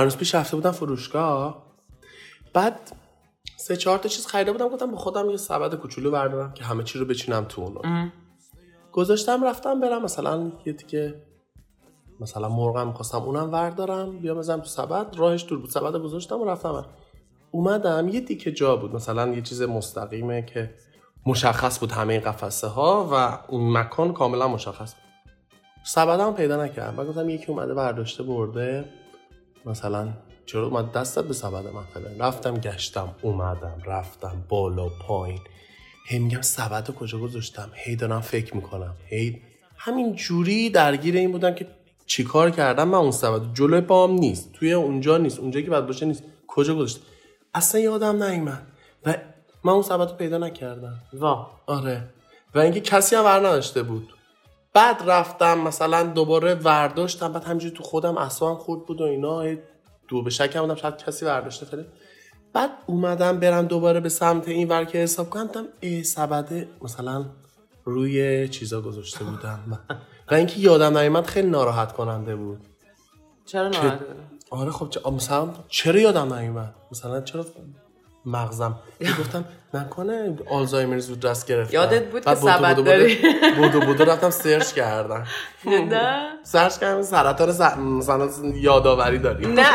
چند روز پیش رفته بودم فروشگاه. بعد سه چهار تا چیز خریده بودم گفتم با خودم یه سبد کوچولو بردارم که همه چی رو بچینم تو اونو گذاشتم رفتم برم مثلا یه دیگه مثلا مرغم می‌خواستم اونم وردارم بیا بزنم تو سبد. راهش دور بود سبد گذاشتم و رفتم. ور. اومدم یه دیگه جا بود مثلا یه چیز مستقیمه که مشخص بود همه قفسه ها و اون مکان کاملا مشخص بود. سبدم پیدا نکردم بعد گفتم یکی اومده برداشته برده. مثلا چرا اومد دستت به سبد من فلان رفتم گشتم اومدم رفتم بالا پایین. هی میگم سبد رو کجا گذاشتم؟ هی دارم فکر می‌کنم. هی همین جوری درگیر این بودم که چیکار کردم من اون سبد؟ جلوی پام نیست توی اونجا نیست اونجایی که بعد باشه نیست. کجا گذاشتم؟ اصلا یادم نیومد. و من اون سبد رو پیدا نکردم. وا. آره. و اینکه کسی هم ور نداشته بود. بعد رفتم مثلا دوباره ورداشتم بعد همینجوری تو خودم اصلا خورد بود و اینا دو به شکم بودم شاید کسی ورداشته فلان بعد اومدم برم دوباره به سمت این ور که حساب کنم دیدم ای سبده مثلا روی چیزا گذاشته بودم. و اینکه یادم نیومد خیلی ناراحت کننده بود. چرا ناراحت؟ آره خب چه- مثلا چرا یادم نیومد؟ مثلا چرا مغزم؟ گفتم نکنه. آلزایمر زود دست گرفت یادت بود که سبد داری؟ بودو بودو رفتم سرچ کردم. نه. سرچ کردم سرطان مثلا یادآوری داریم. نه.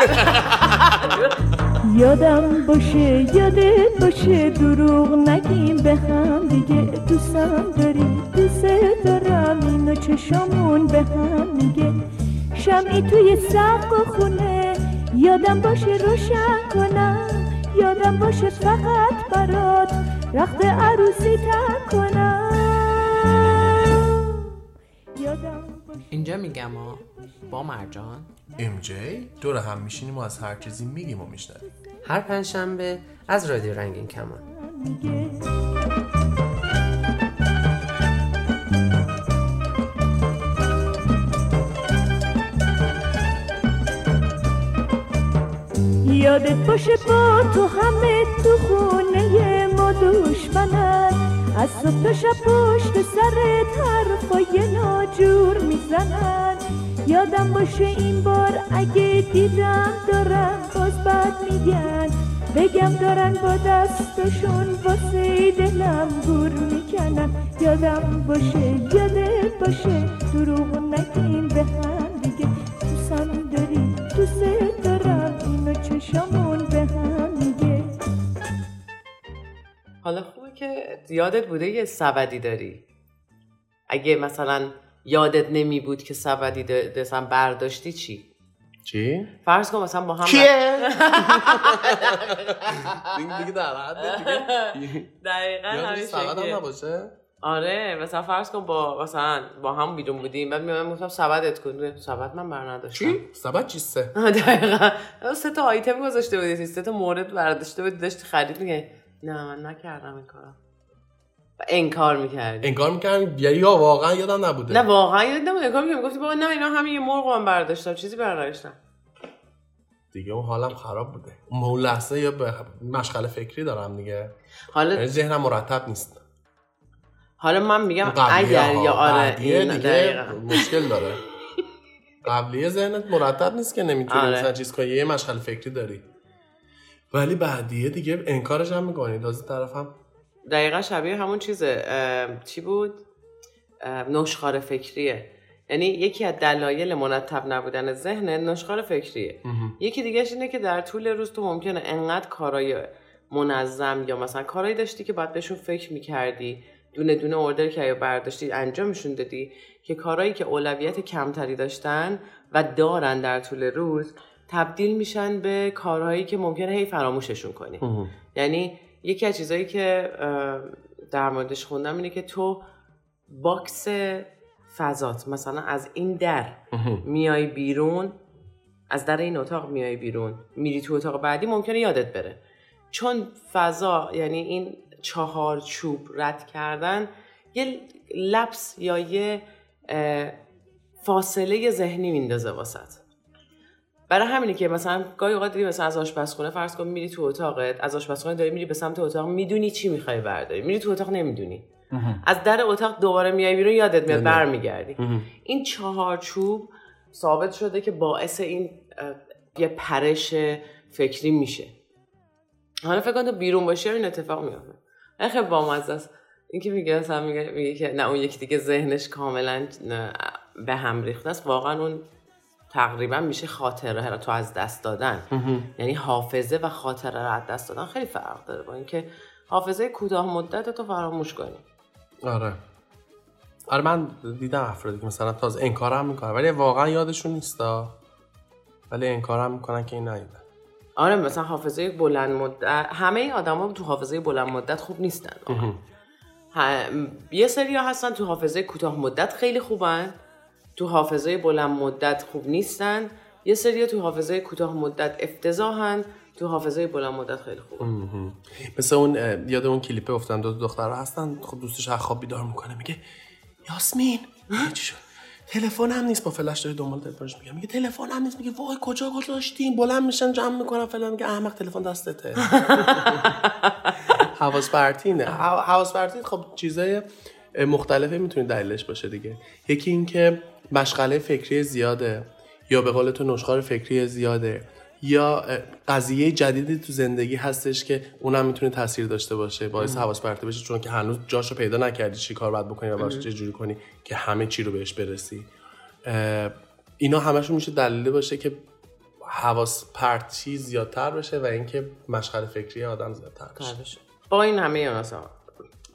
یادم باشه یادت باشه. دروغ نگیم به هم دیگه دوستم داری دوست دارم اینو چشامون به هم میگه. شمعی توی سقف خونه. یادم باشه روشن کنم. یادم باشه فقط برات رخت عروسی تن کنم. یادم اینجا میگم ها با مرجان. ام جی دور هم میشینیم و از هر چیزی میگیم و میشنویم. هر پنجشنبه از رادیو رنگین کمان. یادت باشه با تو همه تو خونه ما دشمنن. از صبح تا شب پشت سرت حرفای ناجور می‌زنن. یادم باشه این بار اگه دیدم دارن باز بد میگن. بگم دارن با دستشون واسه دلم گور می‌کنن. یادم باشه یادت باشه. دروغ نگیم به هم دیگه. دوستم داری دوست حالا خوبه که یادت بوده یه سبدی داری. اگه مثلا یادت نمی بود که سبدی د- مثلا برداشتی چی؟ چی؟ فرض کن مثلا با هم کیه؟ دیگه دیگه در حد دیگه. دقیقا همین هم. نباشه؟ آره مثلا فرض کن با مثلا با هم بیرون بودیم. بعد میام گفتم سبدت کن. سبد من بر نداشتم چی؟ سبد چیسته؟ دقیقا. سه تا آیتم گذاشته بودی سه تا مورد برداشته بودی. داشتی خرید میگه نه من نکردم این کارو. انکار می‌کردی. انگار می‌کردم. یا یا واقعا یادم نبوده. نه واقعا یاد نمونه انکار می‌کردی گفتی بابا نه اینا همین یه مرغ من برداشتم. چیزی برداشتم دیگه اون حالم خراب بوده. اون لحظه یا به مشغله فکری دارم دیگه. حالا یعنی ذهنم مرتب نیست. حالا من میگم اگر. یا آره این دیگه. مشکل داره. قبلیه ذهنت مرتب نیست که نمی‌تونی آره. مثلا چیز کنی یه مشغله فکری داری. ولی بعدیه دیگه انکارش هم می‌کنی تازه طرفم دقیقا شبیه همون چیزه. چی بود؟ نشخار فکریه. یعنی یکی از دلایل مرتب نبودن ذهن نشخار فکریه. یکی دیگهش اینه که در طول روز تو ممکنه انقدر کارای منظم یا مثلا کارایی داشتی که باید بهشون فکر می‌کردی دونه دونه order کردی و برداشتی انجامشون دادی که کارایی که اولویت کمتری داشتن و دارن در طول روز تبدیل میشن به کارهایی که ممکنه هی فراموششون کنی. یعنی یکی از چیزایی که اه، در موردش خوندم اینه که تو box فضات مثلا از این در میای بیرون از در این اتاق میای بیرون میری تو اتاق بعدی ممکنه یادت بره. چون فضا یعنی این چهار چوب رد کردن یه لپس یا یه اه، فاصله ذهنی میندازه واسط. برای همینه که مثلا گاهی اوقات دیگه مثلا از آشپزخونه فرض کن میری تو اتاقت از آشپزخونه داری میری به سمت اتاق می‌دونی چی می‌خوای برداری. میری تو اتاق نمی‌دونی. از در اتاق دوباره میای بیرون یادت میاد برمیگردی. این چهار چوب ثابت شده که باعث این یه پرش فکری میشه. حالا فکر کن تو بیرون باشی این اتفاق میفته خیلی بامزه است. اینکه میگه مثلا میگه, میگه که نه اون یکی دیگه ذهنش کاملا به هم ریخته است. واقعا اون تقریبا میشه خاطره تو از دست دادن. یعنی حافظه و خاطره رو از دست دادن خیلی فرق داره با اینکه حافظه کوتاه مدت تو فراموش کنی. آره. آره من دیدم افرادی که مثلا تازه انکارم می‌کنن ولی واقعا یادشون نیستا. ولی انکارم می‌کنن که این نیدن آره مثلا حافظه بلند مدت همه آدما تو حافظه بلند مدت خوب نیستن. یه سری ها هستن تو حافظه کوتاه مدت خیلی خوبن. تو حافظه بلند مدت خوب نیستن. یه سری تو حافظه کوتاه مدت افتضاحن. تو حافظه بلند مدت خیلی خوب مثل اون یاد اون کلیپه افتادم دو دختر هستن. خب دوستش از خواب بیدار می‌کنه میگه یاسمین. چی شد؟ تلفن هم نیست. با فلش داره دنبال تلفنش میگه. میگه تلفن هم نیست. میگه وای کجا گذاشتیم؟ بلند میشن جمع می‌کنن فلان. میگه احمق تلفن دستته. حواس پرتی نه. حواس پرتی خب چیزای مختلفی می‌تونه دلیلش باشه دیگه. یکی اینکه مشغله فکری زیاده یا به قول تو نشخار فکری زیاده یا قضیه جدیدی تو زندگی هستش که اونم می‌تونه تاثیر داشته باشه باعث حواس پرتی بشه چون که هنوز جاشو پیدا نکردی چی کار باید بکنی و باش چه جوری کنی که همه چی رو بهش برسی. اینا همشون میشه دلیل باشه که حواس پرتی زیادتر بشه و اینکه مشغله فکری آدم زیادتر بشه. با این همه اینا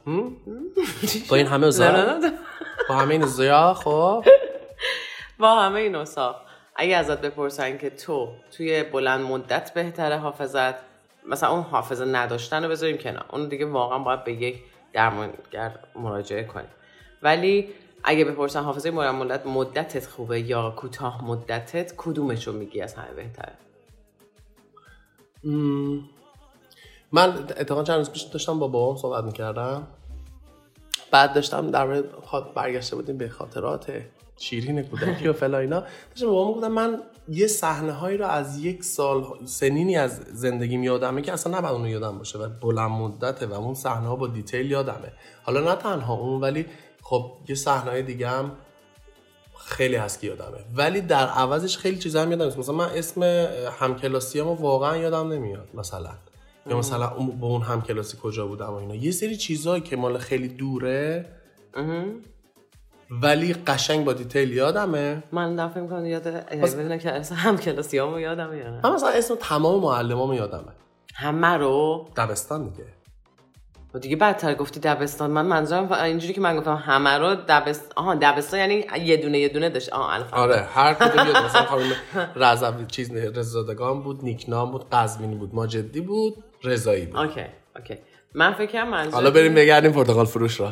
با این همه با همه این خب. با همه این اصاف اگه ازت بپرسن که تو توی بلند مدت بهتره حافظت مثلا اون حافظه نداشتن رو بذاریم کنار. اون دیگه واقعا باید به یک درمانگر مراجعه کنی ولی اگه بپرسن حافظه بلند مدت مدتت خوبه یا کوتاه مدتت کدومش رو میگی از همه بهتره؟ من اتفاقا چند روز پیش داشتم با بابام صحبت می‌کردم. بعد داشتم در برگشته بودیم به خاطرات شیرین کودکی و فلا اینا. داشتم بابام گفتم من یه صحنه هایی رو از یک سال سنینی از زندگیم یادمه که اصلا نباید اونو یادم باشه و بلند مدته و اون صحنه ها با دیتیل یادمه. حالا نه تنها اون ولی خب یه صحنه دیگه خیلی هست که یادمه. ولی در عوضش خیلی چیزا هم یادم مثلا من اسم همکلاسیامو واقعا یادم نمیاد مثلا. یا مثلا با اون هم کلاسی کجا بودم و اینا. یه سری چیزهایی که مال خیلی دوره ولی قشنگ با دیتیل یادمه. من دفعه می‌کنم یاد بدونم که اسم هم کلاسی همو یادمه یا نه مثلا اسم تمام معلمامو یادمه. همه رو؟ دبستان دیگه. و دیگه بدتر گفتی دبستان. من منظورم اینجوری که من گفتم همه رو دبست آها دبستان یعنی یه دونه یه دونه داشت. آها الف آره هر کدوم یاد مثلا خانم رضوی چیز رضادگان بود نیکنام بود قزوینی بود ماجدی بود رضایی بود. okay okay. من فکر منظور حالا بریم بگردیم پرتقال فروش را.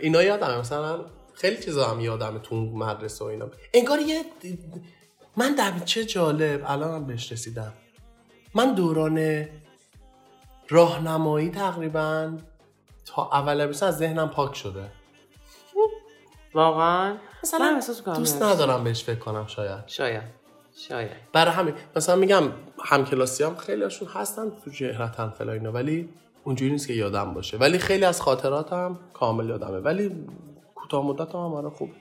اینا یادم مثلا خیلی چیزا هم یادم تو مدرسه و اینا. انگار یه من در چه جالب الان هم بهش رسیدم. من دوران راهنمایی تقریبا تا اول از ذهنم پاک شده. واقعا؟ مثلا دوست ندارم بهش فکر کنم شاید. شاید. شاید. برای همین. مثلا میگم همکلاسی هم خیلی هاشون هستن تو جهرتن فلا اینا ولی اونجوری نیست که یادم باشه. ولی خیلی از خاطراتم کامل یادمه. ولی کوتاه مدت هم آره خوبه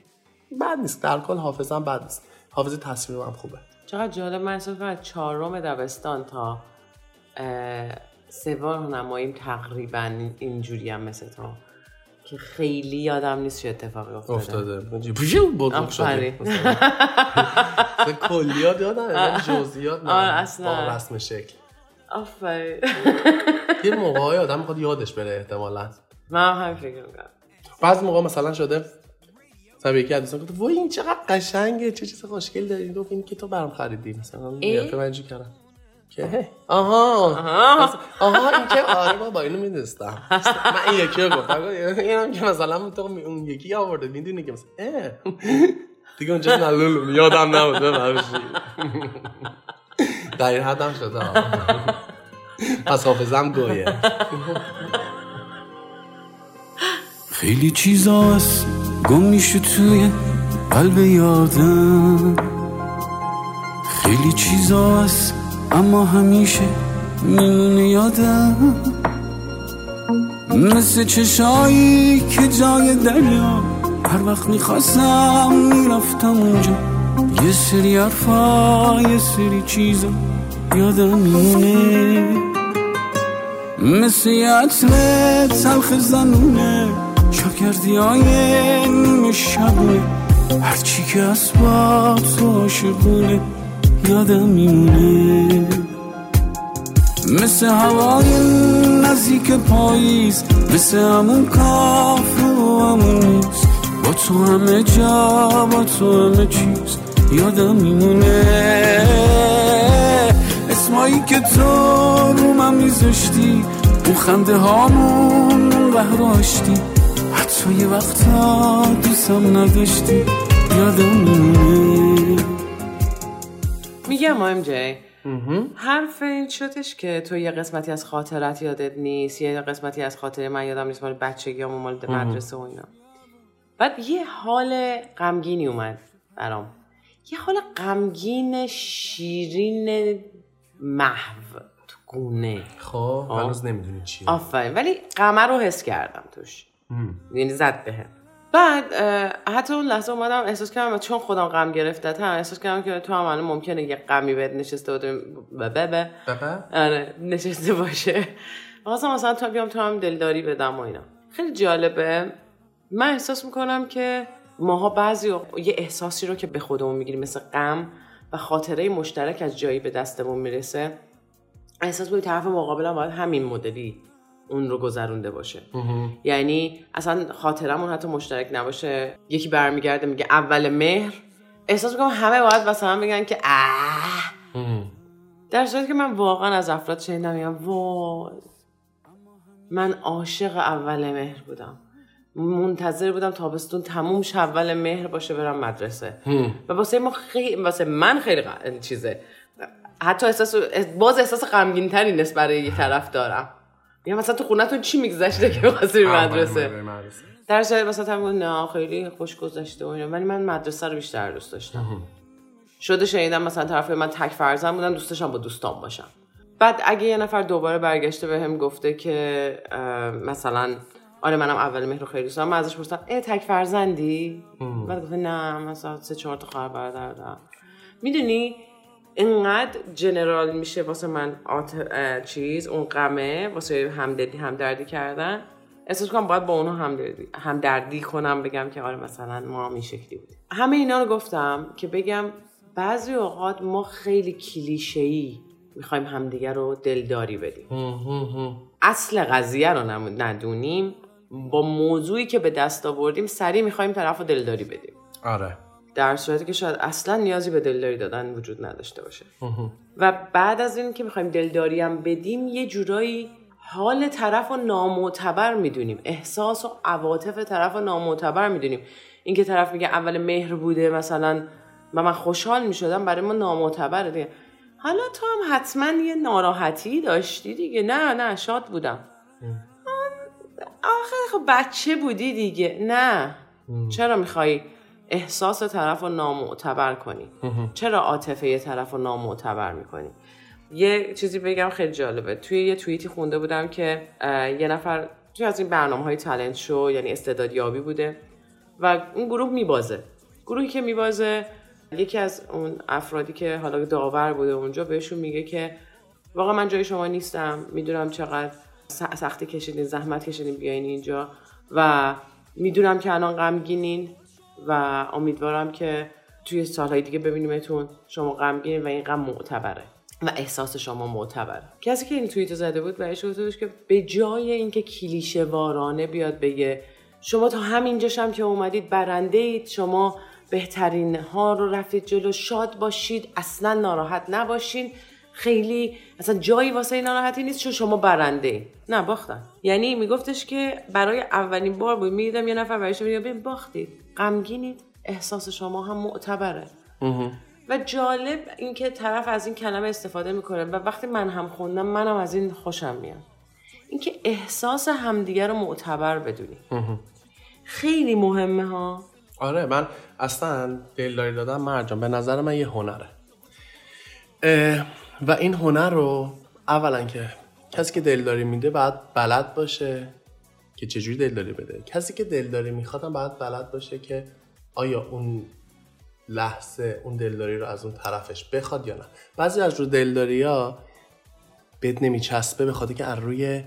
بد نیست. در کل حافظم بد نیست. حافظه تصویرم هم خوبه. چقدر جالب. من از چهارم دبستان تا سوم نماییم تقریبا اینجوری هم مثل تو. که خیلی یادم نیست چه اتفاقی افتاده. افتاده. بود شده. کلیات یادم جزئیات نه. اصلا. با رسم شکل. آفرین. یه موقع آدم می‌خواد یادش بره احتمالا. من هم فکر می‌کنم. بعض موقع مثلا شده مثلا یکی از دوستان گفت وای این چقدر قشنگه چه چیز خوشگل داری؟ گفت این که تو برام خریدی. مثلا من کردم. که آها. آها. این که آره با اینو می‌دونستم. من این یکی رو گفتم. اینم که مثلا تو اون یکی آورده می‌دونی که مثلا دیگه اونجا نلولو یادم نبود ببخشید در این حدم شده پس حافظم گویه. خیلی چیزاست گم میشه توی قلب یادم. خیلی چیزاست اما همیشه میمونه یادم. مثل چشایی که جای دریا. هر وقت می‌خواستم می‌رفتم اونجا. یه سری حرفا یه سری چیزا یادم میمونه. مثل یه عطر تلخ زنونه. شب کردی های نیمه شبونه هرچی که اسباب تو عاشقونه. یادم میمونه مثل هوای نزدیک پاییز مثل همون کاف و همون نیست با تو همه جا با تو همه چیز یادم میمونه. اسمایی که تو رو من میذاشتی اون خنده هامون اون قهراشتی حتی یه وقتا دوستم نداشتی یادم میمونه. میگم ام جی. حرف این شدش که تو یه قسمتی از خاطرت یادت نیست یه قسمتی از خاطره من یادم نیست مال بچگی و مال مدرسه و اینا. بعد یه حال غمگینی اومد برام. یه حال غمگین شیرین محو تو گونه. خب هنوز نمی‌دونی چیه. آفرین. ولی غمه رو حس کردم توش. یعنی زد بهم. بعد حتی اون لحظه اومدم احساس کردم چون خودم غم گرفته هم احساس کردم که تو هم الان ممکنه یه غمی بهت نشسته بوده ببه آره نشسته باشه. واسه مثلا تا بیام تو هم دلداری بدم و اینا. خیلی جالبه. من احساس می‌کنم که ماها بعضی یه احساسی رو که به خودمون می‌گیریم مثل غم و خاطره مشترک از جایی به دستمون می‌رسه احساس می‌کنم طرف مقابلم باید همین مدلی اون رو گذرونده باشه. یعنی اصلا خاطرمون حتی مشترک نباشه. یکی برمیگرده میگه اول مهر. احساس می‌کنم همه باید مثلا بگن که اه. در صورتی که من واقعا از افراد شنیدم میگم وای من عاشق اول مهر بودم. منتظر بودم تابستون تموم شه اول مهر باشه برم مدرسه. و واسه ما خیلی واسه من خیلی غ- چیزه. حتی احساس باز احساس غمگین تری نسبت برای یه طرف دارم. میگم مثلا تو خونتون چی میگذشته که واسه مدرسه؟ در صورت مثلا میگه نه خیلی خوش گذشته و ولی من مدرسه رو بیشتر دوست داشتم. شده شنیدم مثلا طرف من تک فرزند بودم دوست داشتم با دوستان باشم بعد اگه یه نفر دوباره برگشته به هم گفته که مثلا آره منم اول مهر رو خیلی دوست دارم من ازش پرسیدم اه تک فرزندی؟ بعد گفته نه مثلا سه چهار تا خواهر برادر دارم. می‌دونی؟ اینقدر جنرال میشه واسه من آت... اه، چیز اون غمه واسه همدردی همدردی کردن. احساس کنم باید با اونها همدردی همدردی کنم بگم که آره مثلا ما هم این شکلی بودیم. همه اینا رو گفتم که بگم بعضی اوقات ما خیلی کلیشه‌ای می‌خوایم همدیگه رو دلداری بدیم. اصل قضیه رو ندونیم. با موضوعی که به دست آوردیم سریع می‌خوایم طرف رو دلداری بدیم. آره. در صورتی که شاید اصلا نیازی به دلداری دادن وجود نداشته باشه. و بعد از این که می‌خوایم دلداری هم بدیم یه جورایی حال طرف رو نامعتبر می‌دونیم. احساس و عواطف طرف رو نامعتبر می‌دونیم. اینکه طرف میگه اول مهر بوده مثلا و من خوشحال می‌شدم برای ما نامعتبره دیگه. حالا تو هم حتما یه ناراحتی داشتی دیگه. نه نه شاد بودم. آخه خب بچه بودی دیگه. نه. چرا می‌خوای احساس طرف رو نامعتبر کنی. چرا عاطفه یه طرف رو نامعتبر می‌کنی؟ یه چیزی بگم خیلی جالبه. توی یه توییتی خونده بودم که یه نفر توی از این برنامه های تالنت شو یعنی استعدادیابی بوده و اون گروه میبازه. گروهی که میبازه یکی از اون افرادی که حالا داور بوده اونجا بهشون میگه که واقعا من جای شما نیستم می‌دونم چقدر سختی کشیدین زحمت کشیدین بیاین اینجا. و می‌دونم که الان غمگینین. و امیدوارم که توی سالهای دیگه ببینیمتون شما غمگینین و این غم معتبره. و احساس شما معتبره. کسی که این توییتو زده بود بهش گفته که به جای اینکه کلیشه وارانه بیاد بگه شما تا همینجاش هم که اومدید برنده اید شما بهترین ها رو رفتید جلو شاد باشید اصلا ناراحت نباشین. خیلی اصلا جایی واسه ناراحتی نیست چون شما برنده اید. نه باختن. یعنی میگفتش که برای اولین بار بود می‌دیدم یه نفر برایش میگه باختید. غمگینید احساس شما هم معتبره. و جالب اینکه طرف از این کلمه استفاده می‌کنه و وقتی من هم خوندم منم از این خوشم میاد. اینکه احساس همدیگه رو معتبر بدونی. خیلی مهمه ها. آره من اصلا دلداری دادن مرجان به نظر من یه هنره. و این هنر رو اولا که کسی که دلداری میده باید بلد باشه. که چجوری دلداری بده. کسی که دلداری می‌خواد هم باید بلد باشه که آیا اون لحظه اون دلداری رو از اون طرفش بخواد یا نه. بعضی از رو دلداری ها بهت نمیچسبه به خاطر که از روی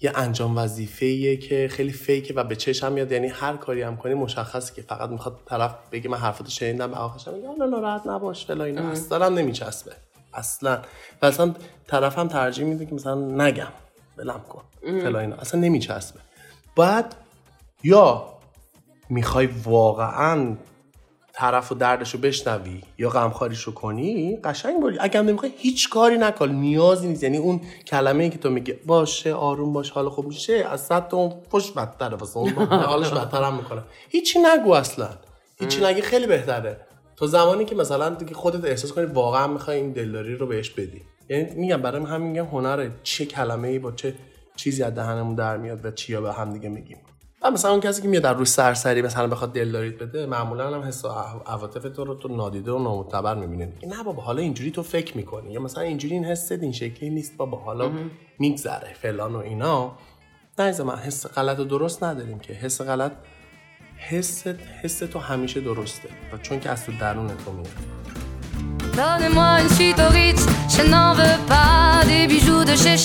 یه انجام وظیفه که خیلی فیکه و به چشم میاد. یعنی هر کاری هم کنی مشخصه که فقط می‌خواد طرف بگه من حرفاتو شنیدم به آخرش میگه حالا ناراحت نباش فلا اینا. اصلا نمیچسبه. اصلا. و اصلا طرف هم ترجیح میده که مثلا نگم. بلم کن. فلا اینا. اصلا نمیچسبه. بعد یا می‌خوای واقعا طرف و دردش رو بشنوی یا غمخواریش رو کنی قشنگ باری اگر نمی‌خوای هیچ کاری نکن. نیازی نیست. یعنی اون کلمه ای که تو میگه باشه آروم باش حال خوب میشه از صد اون پشت بدتره. واسه اون حالش بدتر هم می‌کنه. هیچی نگو اصلا. هیچی نگی خیلی بهتره. تو زمانی که مثلا دیگه خودت احساس کنی واقعا می‌خوای این دلداری رو بهش بدی. یعنی میگم برای من همین میگم هنره چه کلمه ای با چه چیزی از دهنمون در میاد و چیا به هم دیگه میگیم. و مثلا اون کسی که میاد در روی سرسری مثلا بخواد دلداریت بده معمولا هم حس و عواطف تو رو تو نادیده و نامعتبر می‌بینه نه بابا حالا اینجوری تو فکر می‌کنی یا مثلا اینجوری این حست این شکلی نیست بابا حالا میگذره فلان و اینا. نه من حس غلط و درست نداریم که. حس غلط حس حس تو همیشه درسته و چون که از تو درون تو میاد.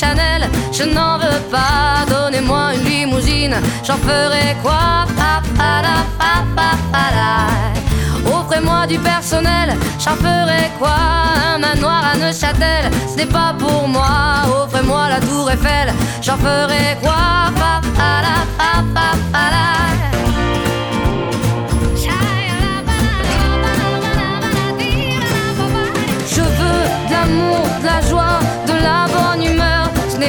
Je n'en veux pas. Donnez-moi une limousine, j'en ferai quoi? Offrez-moi du personnel, j'en ferai quoi? Un manoir à Neuchâtel, ce n'est pas pour moi. Offrez-moi la tour Eiffel, j'en ferai quoi? Je veux de l'amour, de la joie, humeur. Ce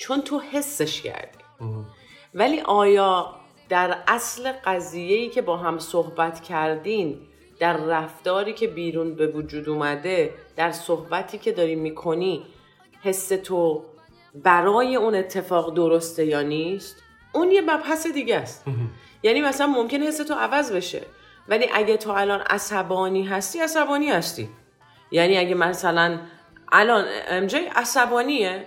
چون تو حسش کردی. ولی آیا در اصل قضیه‌ای که با هم صحبت کردین در رفتاری که بیرون به وجود اومده در صحبتی که داری می‌کنی حس تو برای اون اتفاق درسته یا نیست؟ اون یه مبحث دیگه است. یعنی مثلا ممکن حس تو عوض بشه. ولی اگه تو الان عصبانی هستی عصبانی هستی. یعنی اگه مثلا الان امجی عصبانیه؟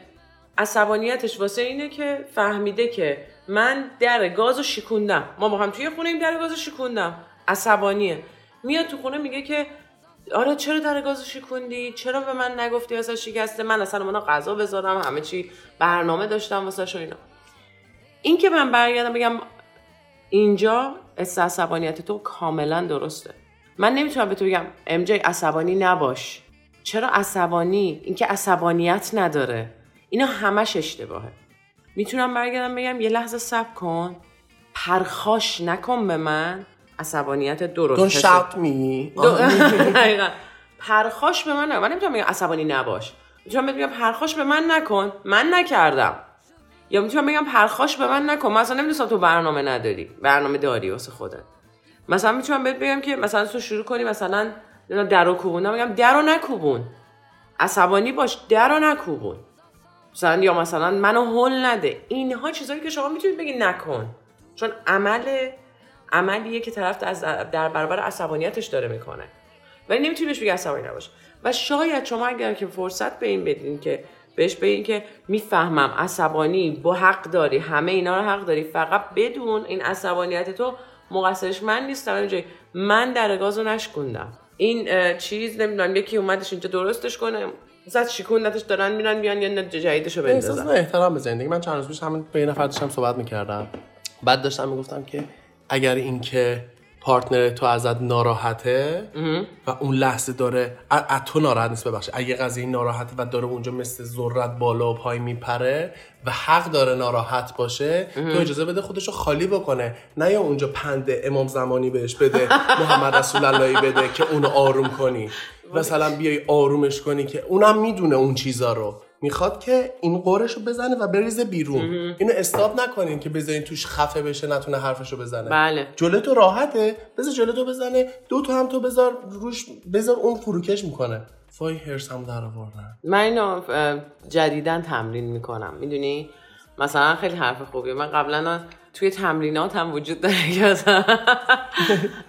عصبانیتش واسه اینه که فهمیده که من در گاز رو شکوندم ما با هم توی خونه این در گاز رو شکوندم عصبانیه. میاد تو خونه میگه که آره چرا در گاز شکوندی چرا به من نگفتی واسه شکسته؟ من اصلا اونا غذا بذارم همه چی برنامه داشتم واسه اینا. این که من برگردم بگم اینجا حس عصبانیت تو کاملا درسته. من نمی‌تونم به تو بگم ام عصبانی نباش. چرا عصبانی؟ اینکه عصبانیت نداره. اینا همش اشتباهه. می‌تونم برگردم بگم یه لحظه صبر کن. پرخاش نکن به من. عصبانیت درست دون شاوت می. پرخاش به من نکن. من نمی‌تونم بگم عصبانی نباش. می‌تونم بگم پرخاش به من نکن. من نکردم. یا می‌تونم بگم پرخاش به من نکن. من اصلا نمی‌دونستم تو برنامه نداری. برنامه داری واسه خودت. مثلا می‌تونم بهت بگم که مثلا تو شروع کنی مثلا در رو کوبوندم بگم در رو نکوبون. عصبانی باش در رو نکوبون. مثلا یا مثلا منو هل نده. اینها چیزایی که شما می‌تونید بگی نکن. چون عمل عملیه که طرف از در برابر عصبانیتش داره می‌کنه. ولی نمی‌تونی بهش بگی عصبانی نباش. و شاید شما اگر که فرصت به این بدین که بهش بگین که می‌فهمم عصبانی با حق داری همه اینا رو حق داری فقط بدون این عصبانیت تو مقصرش من نیستم. اینجایی من در گاز رو نشکوندم. این چیز نمی‌دونم یکی اومدش اینجا درستش کنه. مثلا شکوندتش دارن میرن بیان یه جدیدشو احساس بندازن. احترام به زندگی. من چند روز پیش همین با یه نفر داشتم صحبت می‌کردم. بعد داشتم می‌گفتم که اگر اینکه پارتنر تو ازت ناراحته و اون لحظه داره از تو ناراحت نیست ببخشید. اگه قضیه ناراحته و داره اونجا مثل ذرت بالا و پای میپره و حق داره ناراحت باشه تو اجازه بده خودشو خالی بکنه. نه یا اونجا پند امام زمانی بهش بده محمد رسول اللهی بده که اونو آروم کنی. مثلا بیای آرومش کنی که اونم می‌دونه اون چیزا رو. می‌خواد که این قرش رو بزنه و بریزه بیرون. اینو استاب نکنین که بذارین توش خفه بشه نتونه حرفش رو بزنه. بله. جلو تو راحته بذار جلو تو بزنه دو تا هم تو بذار روش بذار اون فروکش می‌کنه. وای هرسم در آوردن. من اینو اه، جدیدن تمرین می‌کنم. می‌دونی؟ مثلا خیلی حرف خوبیه. من قبلا توی تمرینات هم وجود داره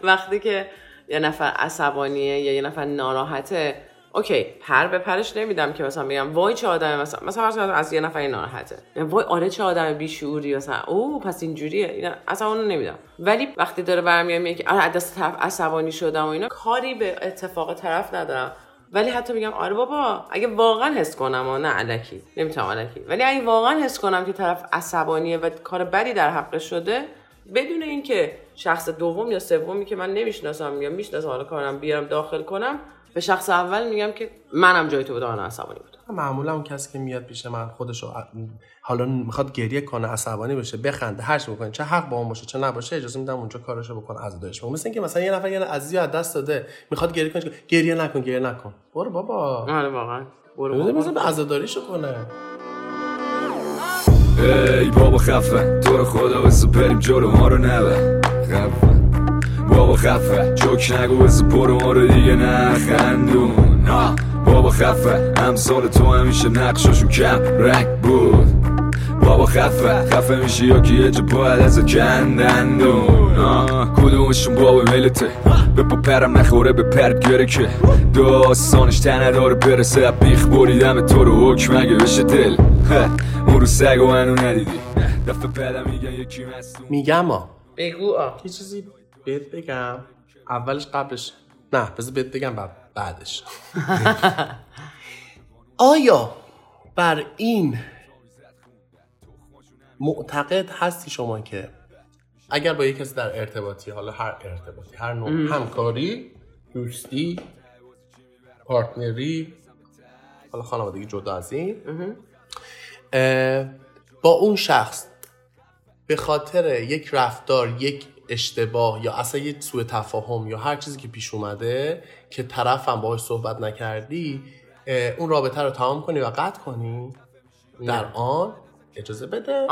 وقتی که یه نفر عصبانیه یا یه نفر ناراحته اوکی پر به پرش نمیدم که مثلا بگم وای چه آدم مثلا مثلا از یه نفر ناراحته. میگم وای آره چه آدم بیشعوری مثلا او پس اینجوریه. اینا اصلا اونو نمیدم ولی وقتی داره برمیاد میگه که آره دست طرف عصبانی شدم و اینا کاری به اتفاق طرف ندارم. ولی حتی میگم آره بابا اگه واقعا حس کنم و نه علکی نمی‌تونم علکی ولی اگه واقعا حس کنم که طرف عصبانیه و کار بدی در حقش شده بدون اینکه شخص دوم یا سومی که من نمی‌شناسم یا می‌شناسم حالا کارم بیارم داخل کنم به شخص اول میگم که منم جای تو بودم الان عصبانی بودم. معمولا اون کسی که میاد پیش من خودشو حالا می‌خواد گریه کنه عصبانی بشه بخنده هر چی بکنه چه حق با اون باشه چه نباشه اجازه میدم اونجا کارشو بکنه عزادارش بکنه مثل اینکه مثلا یه نفر یه عزیزی از دست داده می‌خواد گریه کنه گریه نکن گریه نکن. برو بابا. آره واقعا. برو بابا. عزاداریشو کنه. ای بابا خفه. تو رو خدا بسو بریم جلو ما رو نبه. بابا خفه. جوک نگو بسو برو ما رو دیگه نخندون. آه. بابا خفه. امثال تو همیشه نقشاشون کم رنگ بود. بابا خفه. خفه میشی یا که یه جا باید از کندندون. آه. کدومشون بابا ملته؟ به پا پرم نخوره به پرد گره که. داستانش تنه داره برسه. بیخ بریدم تو رو حکم اگه بشه دل. اون رو سگ و منو ندیدی. دفعه بعدم میگن یکی مستون. میگم ها بگو آه. یه چیزی بهت بگم. اولش قبلش. نه بذار بهت بگم بعد بعدش. آیا بر این معتقد هستی شما که اگر با یک کسی در ارتباطی حالا هر ارتباطی هر نوع همکاری دوستی پارتنری حالا خانوادگی جدا از این با اون شخص به خاطر یک رفتار یک اشتباه یا اصلا یک سوء تفاهم یا هر چیزی که پیش اومده که طرف هم باهاش صحبت نکردی اون رابطه رو تمام کنی و قطع کنی در آن اجازه بده.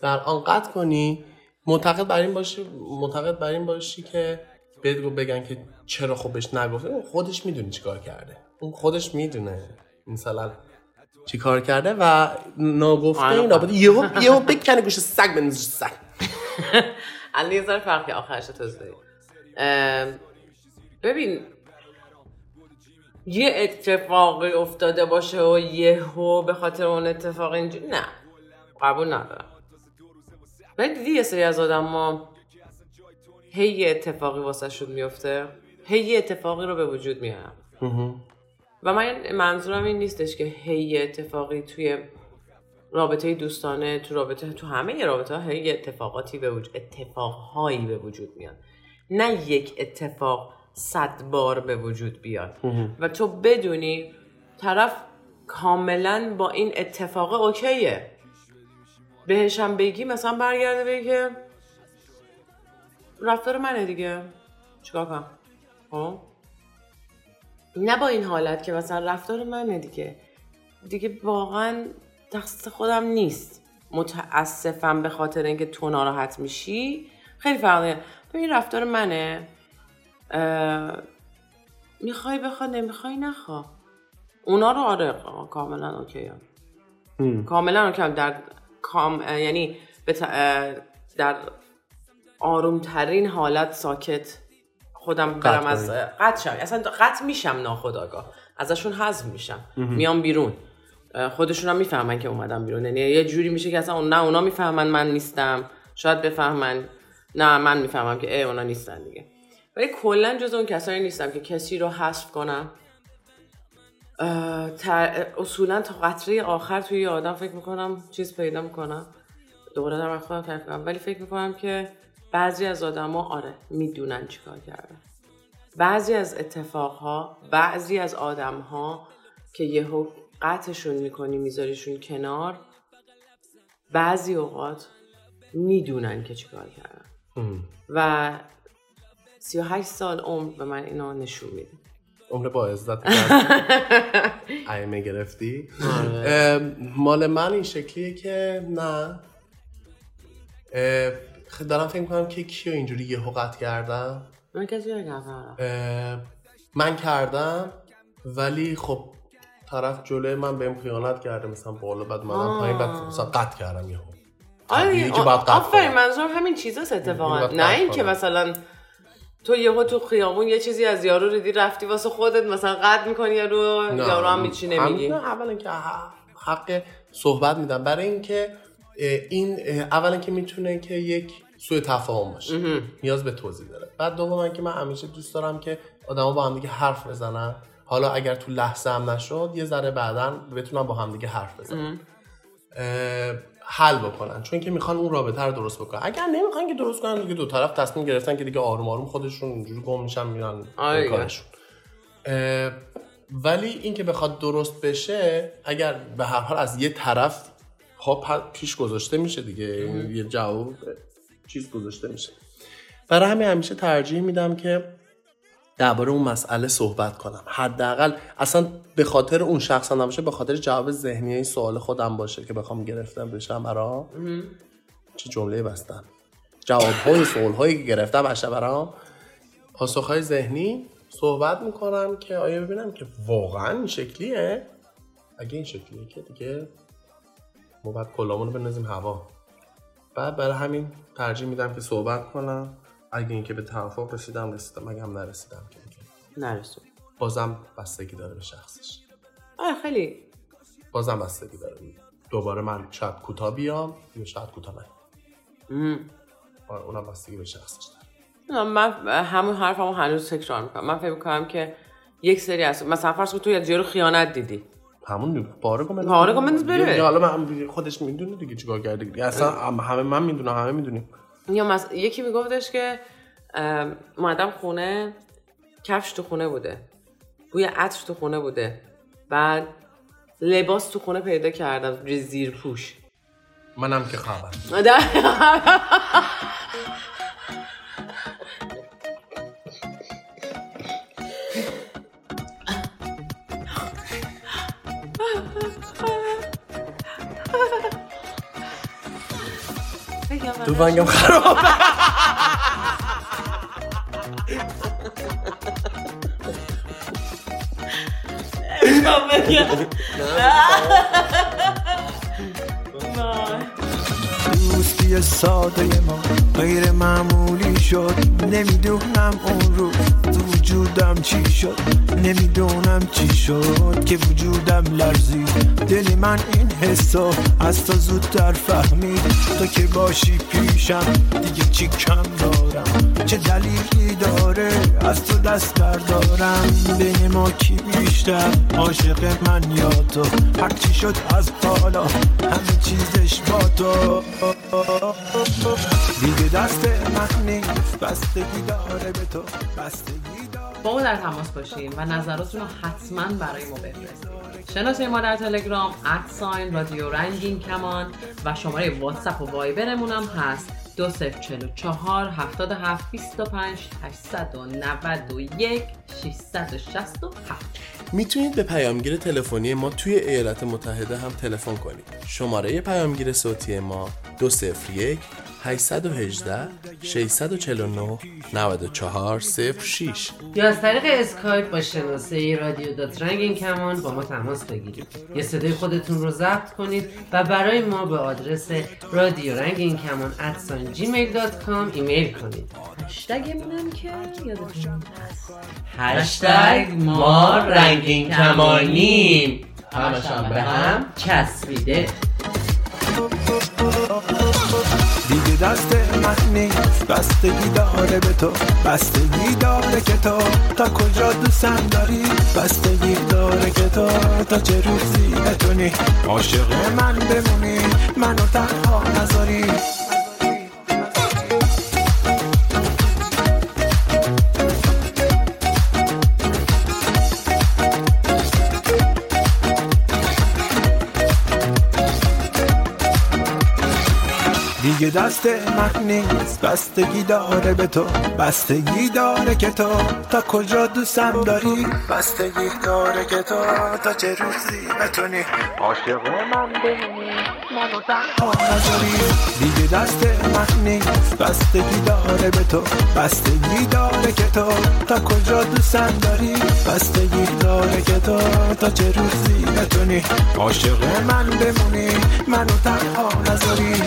در آن قطع کنی. معتقد بر این باشی معتقد بر این باشی که بگو بگن که چرا خودش نگفته خودش می‌دونه چیکار کرده. اون خودش می‌دونه. مثلا چیکار کرده و ناگفته آره. این رابطه یهو یهو بکنه گوش سگ بندازه سگ. الان یه ذره فرق آخرش توضیح ببین یه اتفاقی افتاده باشه و یهو به خاطر اون اتفاق اینجوری نه قبول ندارم. ولی دیدی یه سری از آدم ما هی یه اتفاقی واسه شد میفته هی یه اتفاقی رو به وجود میارم و من منظورم این نیستش که هی اتفاقی توی رابطه دوستانه تو رابطه تو همه رابطه ها یه اتفاقاتی به وجود اتفاقهایی به وجود میاد. نه یک اتفاق صد بار به وجود بیاد. و تو بدونی طرف کاملا با این اتفاق اوکیه. بهش هم بگی مثلا برگرده بگی که رفتار منه دیگه. چیکار کنم؟ خب؟ نه با این حالت که مثلا رفتار منه دیگه. دیگه واقعا دست خودم نیست. متاسفم به خاطر اینکه تو ناراحت میشی. خیلی فرقه ببین رفتار منه. می‌خوای بخواد نمی‌خوای نخوا. اونا رو آره کاملا okay ام. کاملا okay ام. در کام یعنی در آرومترین حالت ساکت خودم برم قطع از. قطع شم. اصلا قطع میشم ناخداگاه ازشون حذف میشم. میام بیرون. خودشون هم می‌فهمن که اومدم بیرون. یعنی یه جوری میشه که اصلا نه اونا می‌فهمن من نیستم. شاید بفهمن. نه من می‌فهمم که ای اونا نیستن دیگه. ولی کلا جز اون کسایی نیستم که کسی رو حذف کنم. اصولا تا قطره آخر توی یه آدم فکر می‌کنم چیز پیدا می‌کنم. دوباره در خودم تعریف کنم ولی فکر می‌کنم که بعضی از آدما آره می‌دونن چیکار کردن. بعضی از اتفاقها بعضی از آدمها که یهو قطعشون می‌کنی میذاریشون کنار بعضی اوقات می‌دونن که چیکار کردن. و 38 سال عمر به من اینو نشون میده. عمر با عزت ایمه گرفتی؟ اه، مال من این شکلیه که نه. دارم فکر کنم که کیو اینجوری یهو قطع کردم؟ من کسی من کردم ولی خب طرف جلوی من بهم خیانت کرده مثلا بالا بعد اومدم پایین بعد مثلا قطع کردم یهو. قطع آفرین. منظورم همین چیزاست اتفاقا. نه قطع این که کنم. مثلا تو یهو تو خیابون یه چیزی از یارو ریدی رفتی واسه خودت مثلا قطع می‌کنی یارو یارو هم میچی نمیگی اولا که حق صحبت میدم. برای اینکه این اولا که می‌تونه که یک سوء تفاهم باشه. نیاز به توضیح داره. بعد دوما که من همیشه دوست دارم که آدما با هم دیگه حرف بزنن. حالا اگر تو لحظه هم نشد یه ذره بعدا بتونن با هم دیگه حرف بزنن. حل بکنن. چون که می‌خوان اون رابطه رو درست بکنن. اگر نمی‌خوان که درست کنن دیگه دو طرف تصمیم گرفتن که دیگه آروم آروم خودشون اینجوری گم میشن میرن آره. کارشون. ولی اینکه بخواد درست بشه اگر به هر حال از یه طرف پ- پیش گذاشته میشه دیگه. یعنی یه جواب چیز گذاشته میشه. برای همین همیشه ترجیح میدم که درباره اون مسئله صحبت کنم. حداقل اصلا به خاطر اون شخص هم نباشه به خاطر جواب ذهنی این سوال خودم باشه که بخوام گرفتم بشم برام چه جمله بستم جواب های سوال هایی که گرفتم بشه برام پاسخ های ذهنی صحبت می‌کنم که آیا ببینم که واقعا این شکلیه؟ اگه این شکلیه که دیگه ما باید کلامون رو بندازیم هوا. بعد برای همین ترجیح میدم که صحبت کنم. اگه اینکه به توافق رسیدم رسیدم. اگه هم نرسیدم که دیگه نرسون. بازم بستگی داره به شخصش. آره خیلی. بازم بستگی داره. دوباره من شاید کوتاه بیام یا شاید کوتاه نیام آره اونم بستگی به شخصش داره. من همون حرفمو هنوز تکرار می‌کنم. من فکر می‌کنم که یک سری از مثلا فرض کن تو یه رو خیانت دیدی. همون پاره کن پاره بنداز بره. حالا من خودش می‌دونه دیگه چیکار کرده دیگه. اصلا همه من می‌دونم همه می‌دونیم. یا مس... یکی میگفتش که ام، اومدم خونه کفش تو خونه بوده. بوی عطر تو خونه بوده. بعد لباس تو خونه پیدا کردم زیر پوش. منم که خبر. تو فنگم خراب دوستی ساده ما غیر معمولی شد نمی‌دونم اون روز تو وجودم چی شد؟ نمی‌دونم چی شد که وجودم لرزید دل من این حسو از تو زودتر فهمید. تو که باشی پیشم دیگه چی کم دارم؟ چه دلیلی داره؟ از تو دست بردارم. بین ما کی بیشتر؟ عاشق من یا تو؟ هرچی شد از حالا همه چیزش با تو. دیگه دست من نیست. بستگی داره به تو. بستگی با ما در تماس باشین و نظراتتون رو حتما برای ما بفرستید. شناسه ما در تلگرام ادساین رادیو رنگین کمان و شماره واتساپ و وایبرمون هم هست. 2044 77 25 891 667 می‌تونید به پیامگیر تلفنی ما توی ایالات متحده هم تلفن کنید. شماره پیامگیر صوتی ما 201 818 649 94 06 یا از طریق اسکایپ با شناسه رادیو dot رنگین کمان با ما تماس بگیرید. یا صدای خودتون رو ضبط کنید و برای ما به آدرس رادیو رنگین کمان at sign Gmail dot com ایمیل کنید. هشتگمونم که یادتون هست هشتگ ما رنگین کمانیم. همشان به هم چسبیده. دیگه دست من نیست. بستگی داره به تو. بستگی داره که تو. تا کجا دوستم داری؟ بستگی داره که تو. تا چه روزی بتونی؟ عاشق من بمونی. منو تنها نذاری. دیگه دست من نیست بستگی داره به تو بستگی داره که تو. تا کجا دوستم داری؟ بستگی داره که تو. تا چه روزی بتونی عاشق من بمونی منو تنها نذاری دیگه دست من نیست بستگی داره به تو. بستگی داره که تو. تا کجا دوستم داری؟ بستگی داره که تو. تا چه روزی بتونی عاشق من بمونی منو تنها نذاری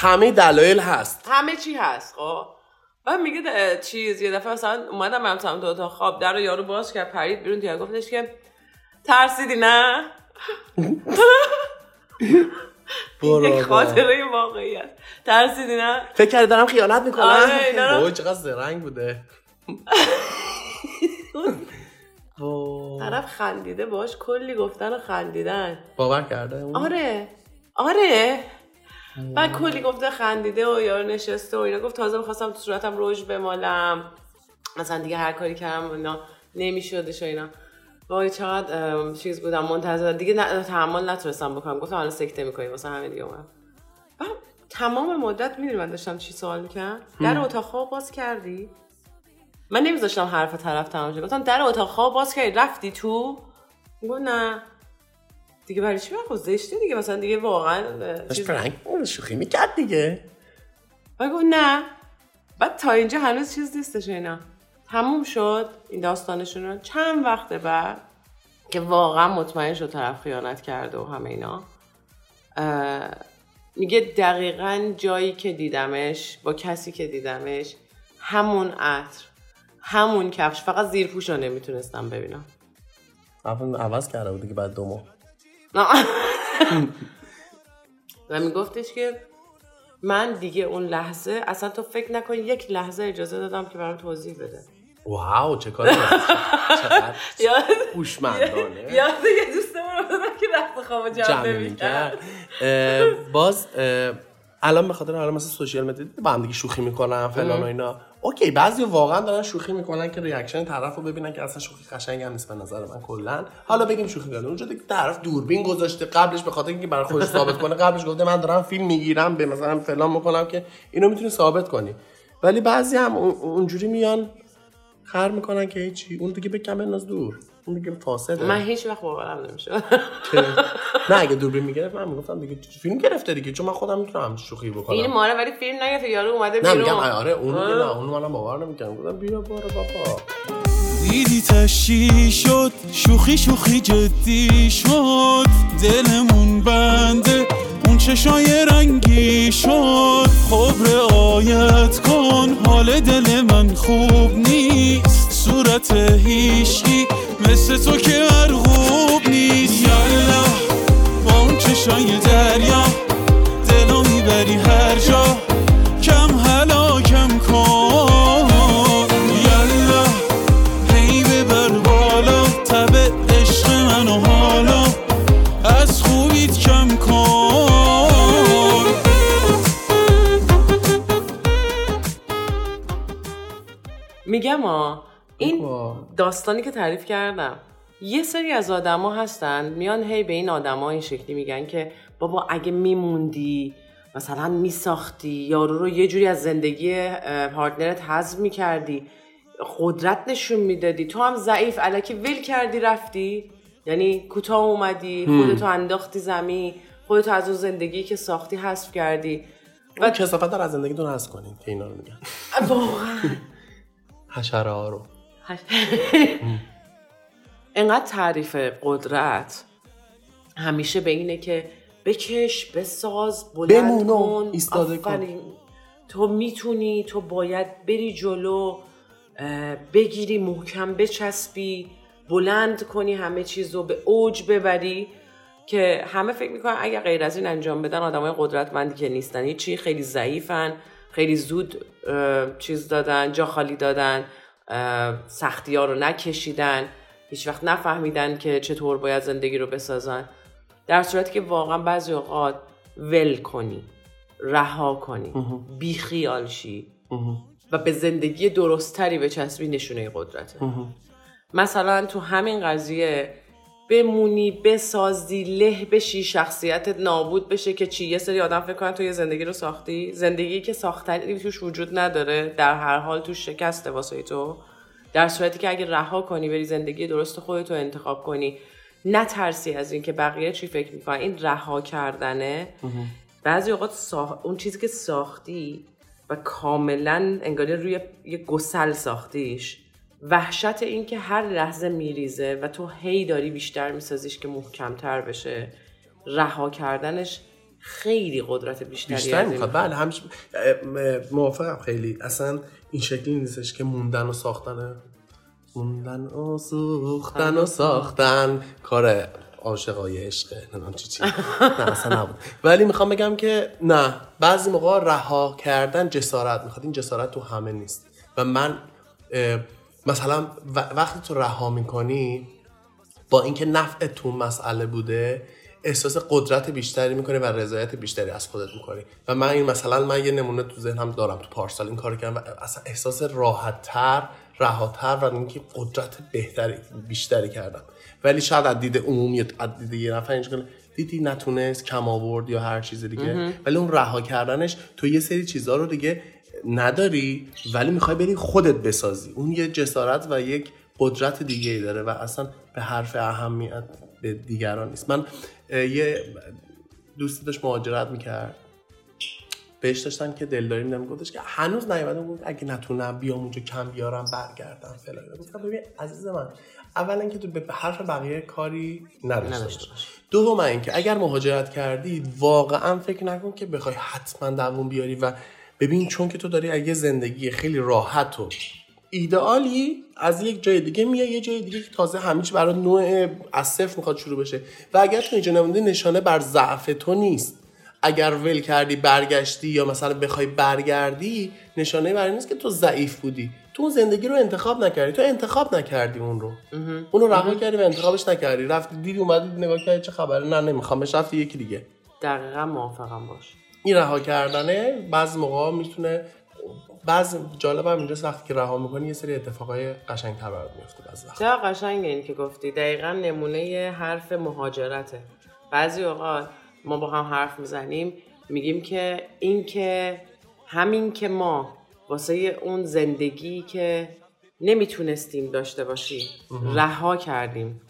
همه دلایل هست. همه چی هست خب؟ بعد میگه چیز یه دفعه مثلا اومدم من سمت اتاق خواب در رو یارو باز کرد پرید بیرون دیگه گفتش که ترسیدی نه؟ یک خاطره واقعی است ترسیدی نه؟ فکر کردی دارم خیانت می‌کنم؟ آره، چقدر زرنگ بوده. طرف خندیده باش کلی گفتن و خندیدن. باور کرده؟ آره. آره. بعد کلی گفته خندیده و یارو نشسته و اینا. گفت تازه می‌خواستم تو صورتم روژ بمالم. مثلا دیگه هر کاری کردم اینا نمیشدش و اینا. وای چقدر چیز بودم منتظر. دیگه تحمل نتونستم بکنم. گفتم حالا سکته می‌کنی واسه همین دیگه اومد تمام مدت می‌دونی من داشتم چی سوال می‌کنم در اتاق خواب باز کردی؟ من نمیذاشتم حرف طرف تمام شه. گفتم در اتاق خواب باز کردی؟ رفتی تو؟ گفت نه. دیگه برای چی من زشته دیگه؟ مثلا دیگه واقعا داشت پرنگ شوخی می‌کرد دیگه. گفت نه. بعد تا اینجا هنوز چیز نیستش اینا. تموم شد این داستانشون رو. چند وقت بعد که واقعا مطمئن شد طرف خیانت کرده و همه اینا میگه دقیقا جایی که دیدمش با کسی که دیدمش همون عطر همون کفش. فقط زیر پوش رو نمی‌تونستم ببینم. اول عوض کرده بود دیگه بعد دو ماه. و میگفتش که من دیگه اون لحظه اصلا تو فکر نکن یک لحظه اجازه دادم که برام توضیح بده. wow چه کردی؟ چقدر یاد هوشمندانه. یاد یه دوستمون رو بدم که رخت خواب جمع. می‌کرد باز الان به خاطر حالا مثلا social media با هم دیگه شوخی می‌کنن فلان و اینا. okay بعضی واقعا دارن شوخی می‌کنن که reaction طرف رو ببینن که اصلا شوخی قشنگ هم نیست به نظر من کلا. حالا بگیم شوخی کرده اونجا دیگه طرف دوربین گذاشته قبلش به خاطر اینکه برای خودش ثابت کنه قبلش گفته من دارم فیلم می‌گیرم به مثلا فلان می‌کنم که اینو می‌تونی ثابت کنی. ولی بعضی هم اون- اونجوری میان خر می‌کنن که هیچی. اون دیگه بکن بنداز دور. اون دیگه فاسده من هیچ وقت باورم نمیشه نه اگه دوربین می‌گرفت من می‌گفتم دیگه فیلم گرفته دیگه چون من خودم می‌تونم همچین شوخی بکنم. این ماره ولی فیلم نگرفته یارو اومده نه بیرون. میگم آره اون نه اون منم باور نمی‌کنم گفتم بیا بارو بابا. دیدی تشی شد شوخی شوخی جدی شد دلمون بنده اون چشای رنگی شد. خب رعایت کن حال دل من خوب نیست صورت هیشگی داستانی که تعریف کردم. یه سری از آدما هستن میان هی به این آدما این شکلی میگن که بابا اگه میموندی مثلا میساختی یارو رو یه جوری از زندگی پارتنرت حذف می‌کردی قدرت نشون می‌دادی. تو هم ضعیف علکی ول کردی رفتی. یعنی کوتاه اومدی خودتو انداختی زمین خودتو از اون زندگی که ساختی حذف کردی. اون کسافت از زندگیتون حذف کنین که اینا رو میگن. واقعا. حشره ها رو. انقدر تعریف قدرت همیشه به اینه که بکش بساز بلند بمون و کن. ایستاده کن. تو می‌تونی تو باید بری جلو بگیری محکم بچسبی بلند کنی همه چیز رو به اوج ببری که همه فکر می‌کنن اگر غیر از این انجام بدن آدمای قدرتمندی که نیستن. هیچی خیلی ضعیفن خیلی زود چیز دادن جا خالی دادن. سختی ها رو نکشیدن هیچ وقت نفهمیدن که چطور باید زندگی رو بسازن. در صورتی که واقعا بعضی اوقات ول کنی رها کنی بیخیال شی و به زندگی درستتری بچسبی نشونه قدرته. مثلا تو همین قضیه بمونی بسازی له بشی شخصیتت نابود بشه که چی؟ یه سری آدم فکر کنن تو یه زندگی رو ساختی. زندگی که ساختنی توش وجود نداره. در هر حال توش شکسته واسه تو. در صورتی که اگه رها کنی بری زندگی درست خودتو انتخاب کنی نترسی از اینکه بقیه چی فکر می‌کنن. این رها کردنه. بعضی اوقات ساخ... اون چیزی که ساختی و کاملا انگاری روی یه گسل ساختیش. وحشت این که هر لحظه میریزه و تو هی داری بیشتر میسازیش که محکمتر بشه. رها کردنش خیلی قدرت بیشتری بیشتر می‌خواد. بله همیشه موافقم خیلی. اصلا این شکلی نیستش که موندن و ساختن. موندن و سوختن و ساختن. کار عاشقای عشقه نمی‌دونم چی چی. نه اصلا نبود. ولی می‌خوام بگم که نه بعضی موقع رها کردن جسارت می‌خواد. این جسارت تو همه نیست. و من مثلا وقتی تو رها می‌کنی با اینکه نفع تو مسئله بوده احساس قدرت بیشتری می‌کنی و رضایت بیشتری از خودت می‌کنی. و من این مثلا من یه نمونه تو ذهنم دارم تو پارسال این کار کردم و اصلا احساس راحت تر رهاتر و اینکه قدرت بهتری بیشتری کردم. ولی شاید از دید عموم یا از دید یه نفر اینجا کنه دیدی نتونست کم آورد یا هر چیز دیگه؟ ولی اون رها کردنش تو یه سری چیزها رو دیگه نداری ولی می‌خوای بری خودت بسازی. اون یه جسارت و یک قدرت دیگه ای داره و اصلا به حرف اهمیت به دیگران نیست. من یه دوستی داشت مهاجرت می‌کرد. بهش داشتم که دلداری میدم گفتش که هنوز نیومده بود اگه نتونم بیام اونجا کم بیارم برگردم فلان گفتم ببین عزیز من اولا که تو به حرف بقیه کاری نداشته دوم اینکه اگر مهاجرت کردی واقعا فکر نکن که بخوای حتما دووم بیاری و ببین چون که تو داری از یه زندگی خیلی راحت و ایدئالی از یک جای دیگه میای یه جای دیگه که تازه چی برای نوع از صفر می‌خواد شروع بشه. و اگر تو اینجا نمونده نشانه بر ضعف تو نیست. اگر ول کردی برگشتی یا مثلا بخوای برگردی نشانه بر این نیست که تو ضعیف بودی. تو اون زندگی رو انتخاب نکردی. تو انتخاب نکردی اون رو. اون رو رها کردی و انتخابش نکردی. رفتی دیدی اومدی نگاه کردی چه خبره؟ نه نمیخوامش رفتی یکی دیگه. دقیقا موافقم باش. این رها کردنه بعض موقع می‌تونه بعض جالب هم اینجاست وقتی که رها می‌کنی یه سری اتفاقای قشنگتر برات میفته بعضی وقت چرا قشنگه این که گفتی؟ دقیقا نمونه حرف مهاجرته. بعضی اوقات ما با هم حرف می‌زنیم میگیم که این که همین که ما واسه اون زندگی که نمی‌تونستیم داشته باشیم رها کردیم.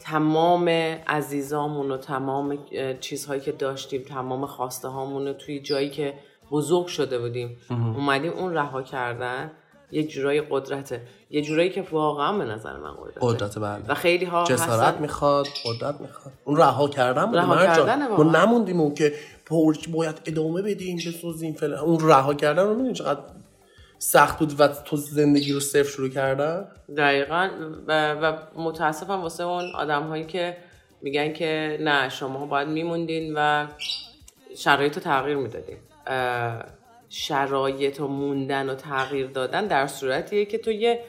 تمام عزیزامون و تمام اه، چیزهایی که داشتیم تمام خواسته هامون رو توی جایی که بزرگ شده بودیم اومدیم اون رها کردن. یه جورایی قدرته یه جورایی که واقعا به نظر من قدرته. قدرت بله. و خیلی ها جسارت هستن می‌خواد قدرت می‌خواد. اون رها کردن بود رها. کردنه ما. نموندیم اون که پرچ باید ادامه بدیم بسازیم فلان. اون رها کردن رو می‌دونی چقدر سخت بود و تو زندگی رو صفر شروع کردن؟ دقیقا. و, و متاسفم واسه اون آدم هایی که میگن که نه شما باید میموندین و شرایط رو تغییر می‌دادین. شرایط و موندن و تغییر دادن در صورتیه که تو یه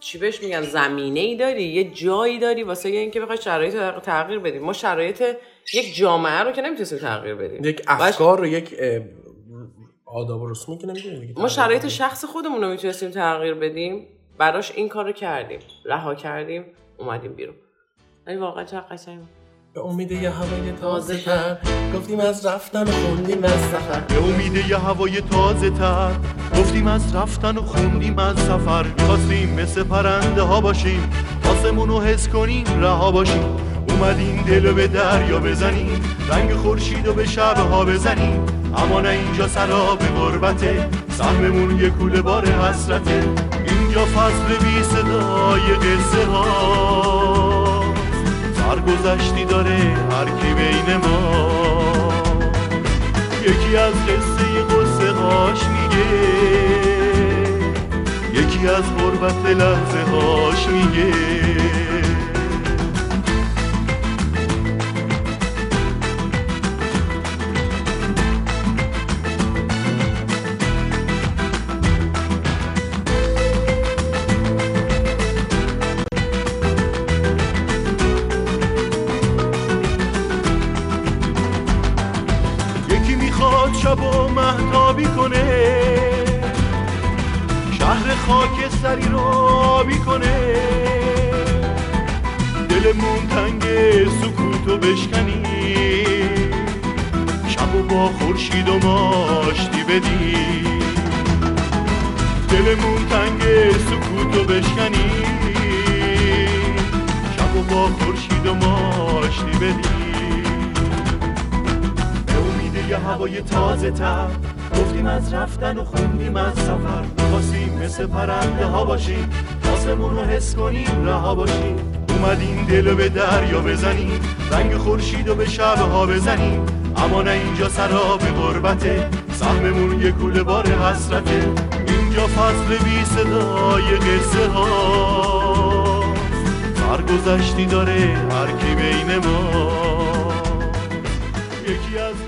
چی بهش میگن؟ زمینه ای داری یه جایی داری واسه اینکه بخوای شرایط رو تغییر بدیم ما شرایط یک جامعه رو که نمی‌تونستیم تغییر بدیم. یک افکار رو یک آداب و رسومی که نمی‌دونی دیگه ما شرایط شخص خودمون رو می‌تونستیم تغییر بدیم. براش این کار رو کردیم. رها کردیم. اومدیم بیرون. ولی واقعا چقدر قشنگ. بود. به امید یه هوای تازه تر. گفتیم از رفتن و خوندیم از سفر. به امید یه هوای تازه تر. گفتیم از رفتن و خوندیم از سفر. می‌خواستیم مثل پرنده ها باشیم. آسمون رو حس کنیم رها باشیم. اومدیم دل رو به دریا بزنیم. رنگ خورشید رو به شب ها بزنیم. اما نه اینجا سراب غربته سهممون یه کوله بار حسرته. اینجا فصل بی صدای قصه ها سرگذشتی داره هر کی بین ما. یکی از قصه قصه هاش میگه یکی از غربت لحظه هاش میگه. بشکنی. شب و با خورشید و ماشتی بدی. دلمون تنگ سکوتو بشکنی. شب و با خورشید و ماشتی بدی. به امید یه هوای تازه تر. گفتیم از رفتن و خوندیم از سفر. خواستیم مثل پرنده ها باشیم آسمون رو حس کنیم رها باشیم اومدیم دل به دریا بزنیم. رنگ خورشید و به شب ها بزنیم اما نه اینجا سراب غربته سهممون یه کوله بار حسرته. اینجا فصل بی صدای قصه ها. سرگذشتی داره هر کی بین ما. یکی از